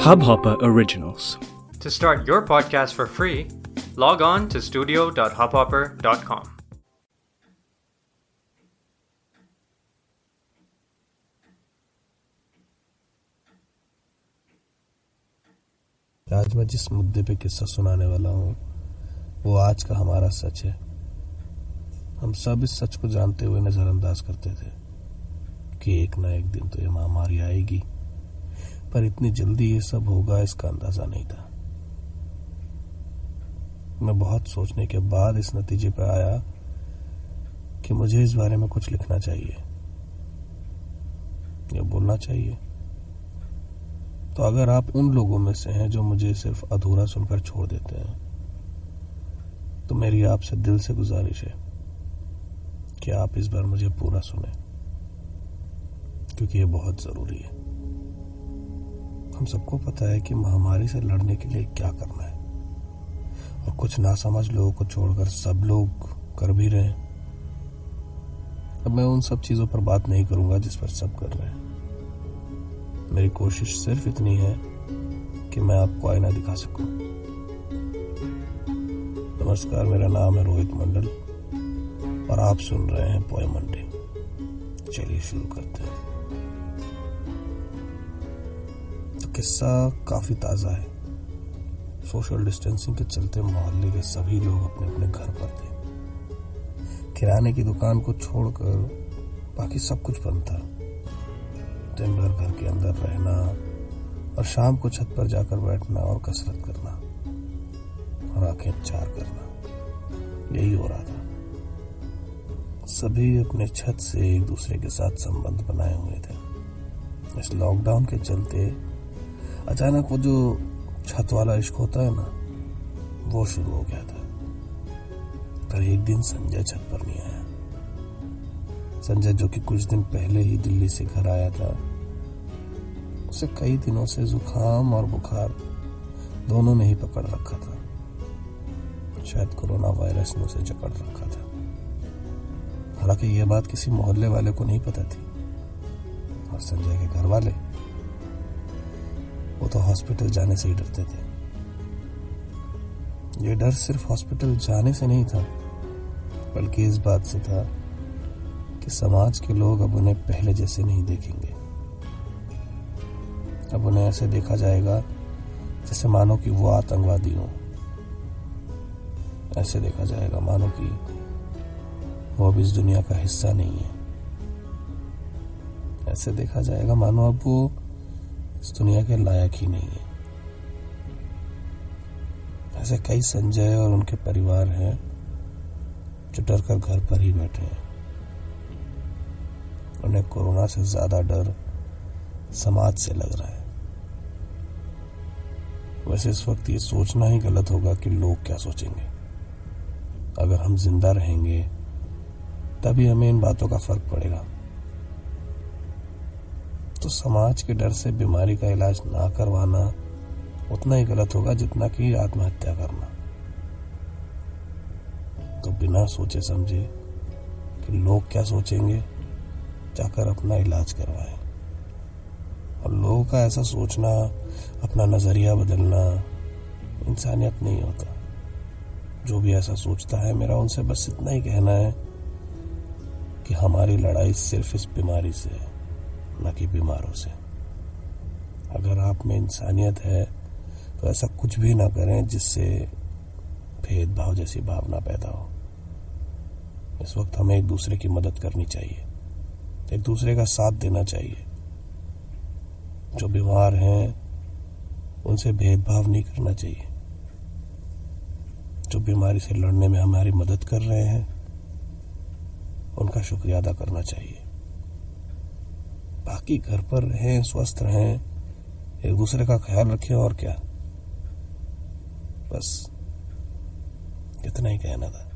Hubhopper Originals. To start your podcast for free, log on to studio.hubhopper.com. आज मैं जिस मुद्दे पे किस्सा सुनाने वाला हूँ वो आज का हमारा सच है हम सब इस सच को जानते हुए नजरअंदाज करते थे कि एक ना एक दिन तो ये महामारी आएगी पर इतनी जल्दी ये सब होगा, इसका अंदाज़ा नहीं था। मैं बहुत सोचने के बाद इस नतीजे पर आया कि मुझे इस बारे में कुछ लिखना चाहिए। या बोलना चाहिए। तो अगर आप उन लोगों में से हैं जो मुझे सिर्फ़ अधूरा सुनकर छोड़ देते हैं तो मेरी आपसे दिल से गुजारिश है कि आप इस बार मुझे पूरा सुने, क्योंकि ये बहुत ज़रूरी है। हम सबको पता है कि महामारी से लड़ने के लिए क्या करना है। और कुछ नासमझ लोगों को छोड़कर सब लोग कर भी रहे हैं। अब मैं उन सब चीज़ों पर बात नहीं करूँगा जिस पर सब कर रहे हैं। मेरी कोशिश सिर्फ़ इतनी है कि मैं आपको आईना दिखा सकूँ। नमस्कार, मेरा नाम है रोहित मंडल और आप सुन रहे हैं पोए मंडे चलिए शुरू करते हैं। किस्सा काफ़ी ताज़ा है। सोशल डिस्टेंसिंग के चलते मोहल्ले के सभी लोग अपने अपने घर पर थे। किराने की दुकान को छोड़कर बाकी सब कुछ बंद था। दिन भर घर के अंदर रहना और शाम को छत पर जाकर बैठना और कसरत करना और आँखें चार करना, यही हो रहा था। सभी अपने छत से एक दूसरे के साथ संबंध बनाए हुए थे। इस लॉकडाउन के चलते अचानक वो जो छत वाला इश्क होता है ना, वो शुरू हो गया था। पर एक दिन संजय छत पर नहीं आया। संजय जो कि कुछ दिन पहले ही दिल्ली से घर आया था, उसे कई दिनों से जुकाम और बुखार दोनों ने ही पकड़ रखा था। शायद कोरोना वायरस ने उसे जकड़ रखा था। हालाँकि यह बात किसी मोहल्ले वाले को नहीं पता थी। और संजय के घर वाले वो तो हॉस्पिटल जाने से ही डरते थे। ये डर सिर्फ़ हॉस्पिटल जाने से नहीं था, बल्कि इस बात से था कि समाज के लोग अब उन्हें पहले जैसे नहीं देखेंगे। अब उन्हें ऐसे देखा जाएगा जैसे मानो कि वो आतंकवादी हो। ऐसे देखा जाएगा मानो कि वो अब इस दुनिया का हिस्सा नहीं है। ऐसे देखा जाएगा मानो अब वो इस दुनिया के लायक ही नहीं है। ऐसे कई संजय और उनके परिवार हैं जो डर कर घर पर ही बैठे हैं। उन्हें कोरोना से ज़्यादा डर समाज से लग रहा है। वैसे इस वक्त ये सोचना ही गलत होगा कि लोग क्या सोचेंगे। अगर हम ज़िंदा रहेंगे, तभी हमें इन बातों का फ़र्क पड़ेगा। तो समाज के डर से बीमारी का इलाज ना करवाना उतना ही गलत होगा जितना कि आत्महत्या करना। तो बिना सोचे समझे कि लोग क्या सोचेंगे, जाकर अपना इलाज करवाएँ। और लोगों का ऐसा सोचना, अपना नज़रिया बदलना इंसानियत नहीं होता। जो भी ऐसा सोचता है, मेरा उनसे बस इतना ही कहना है कि हमारी लड़ाई सिर्फ़ इस बीमारी से है। न कि बीमारों से। अगर आप में इंसानियत है तो ऐसा कुछ भी ना करें जिससे भेदभाव जैसी भावना पैदा हो। इस वक्त हमें एक दूसरे की मदद करनी चाहिए। एक दूसरे का साथ देना चाहिए। जो बीमार हैं, उनसे भेदभाव नहीं करना चाहिए। जो बीमारी से लड़ने में हमारी मदद कर रहे हैं, उनका शुक्रिया अदा करना चाहिए। बाकी घर पर रहें स्वस्थ रहें, एक दूसरे का ख्याल रखें और क्या? बस, इतना ही कहना था।